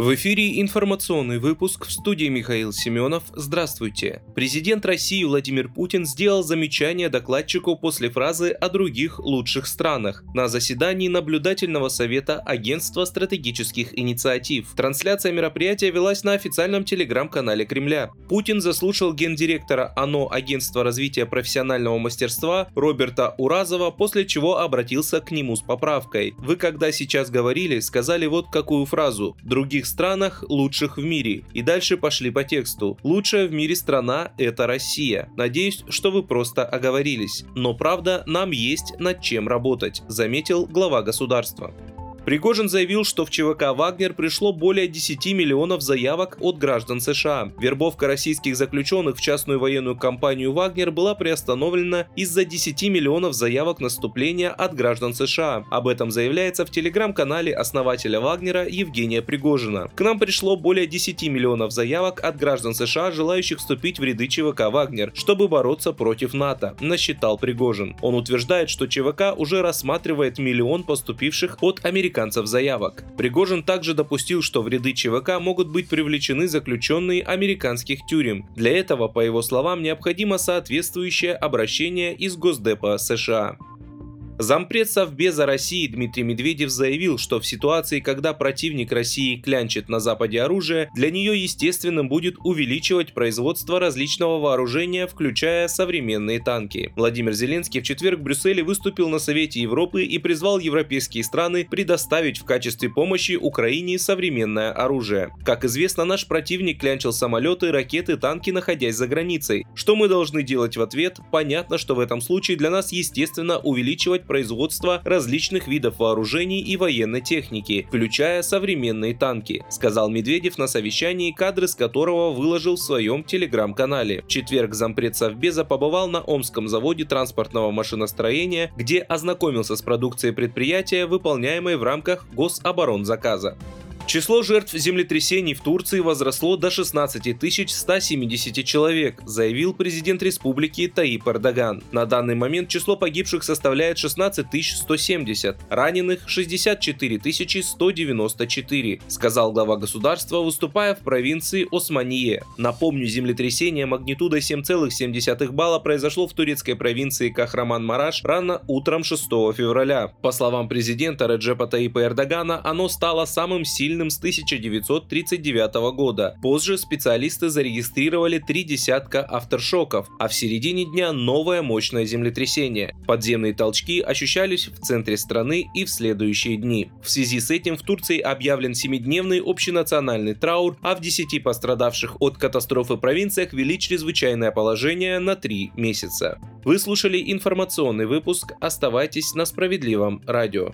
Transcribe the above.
В эфире информационный выпуск в студии Михаил Семенов. Здравствуйте. Президент России Владимир Путин сделал замечание докладчику после фразы о других лучших странах на заседании наблюдательного совета Агентства стратегических инициатив. Трансляция мероприятия велась на официальном телеграм-канале Кремля. Путин заслушал гендиректора ОНО Агентства развития профессионального мастерства Роберта Уразова, после чего обратился к нему с поправкой. Вы когда сейчас говорили, сказали вот какую фразу «других странах, лучших в мире. И дальше пошли по тексту. Лучшая в мире страна – это Россия. Надеюсь, что вы просто оговорились. Но правда, нам есть над чем работать, заметил глава государства. Пригожин заявил, что в ЧВК «Вагнер» пришло более 10 миллионов заявок от граждан США. Вербовка российских заключенных в частную военную компанию «Вагнер» была приостановлена из-за 10 миллионов заявок наступления от граждан США. Об этом заявляется в телеграм-канале основателя «Вагнера» Евгения Пригожина. К нам пришло более 10 миллионов заявок от граждан США, желающих вступить в ряды ЧВК «Вагнер», чтобы бороться против НАТО, насчитал Пригожин. Он утверждает, что ЧВК уже рассматривает миллион поступивших от американских американцев заявок. Пригожин также допустил, что в ряды ЧВК могут быть привлечены заключенные американских тюрем. Для этого, по его словам, необходимо соответствующее обращение из Госдепа США. Зампред Совбеза России Дмитрий Медведев заявил, что в ситуации, когда противник России клянчит на Западе оружие, для нее естественным будет увеличивать производство различного вооружения, включая современные танки. Владимир Зеленский в четверг в Брюсселе выступил на Совете Европы и призвал европейские страны предоставить в качестве помощи Украине современное оружие. Как известно, наш противник клянчил самолеты, ракеты, танки, находясь за границей. Что мы должны делать в ответ? Понятно, что в этом случае для нас естественно увеличивать производства различных видов вооружений и военной техники, включая современные танки, сказал Медведев на совещании, кадры с которого выложил в своем телеграм-канале. В четверг зампред Совбеза побывал на Омском заводе транспортного машиностроения, где ознакомился с продукцией предприятия, выполняемой в рамках гособоронзаказа. Число жертв землетрясений в Турции возросло до 16 170 человек, заявил президент республики Таип Эрдоган. На данный момент число погибших составляет 16 170, раненых 64 194, сказал глава государства, выступая в провинции Османие. Напомню, землетрясение магнитудой 7,7 балла произошло в турецкой провинции Кахраман-Мараш рано утром 6 февраля. По словам президента Реджепа Таипа Эрдогана, оно стало самым сильным сильным с 1939 года. Позже специалисты зарегистрировали три десятка авторшоков, а в середине дня новое мощное землетрясение. Подземные толчки ощущались в центре страны и в следующие дни. В связи с этим в Турции объявлен семидневный общенациональный траур, а в 10 пострадавших от катастрофы провинциях ввели чрезвычайное положение на три месяца. Вы слушали информационный выпуск. Оставайтесь на справедливом радио.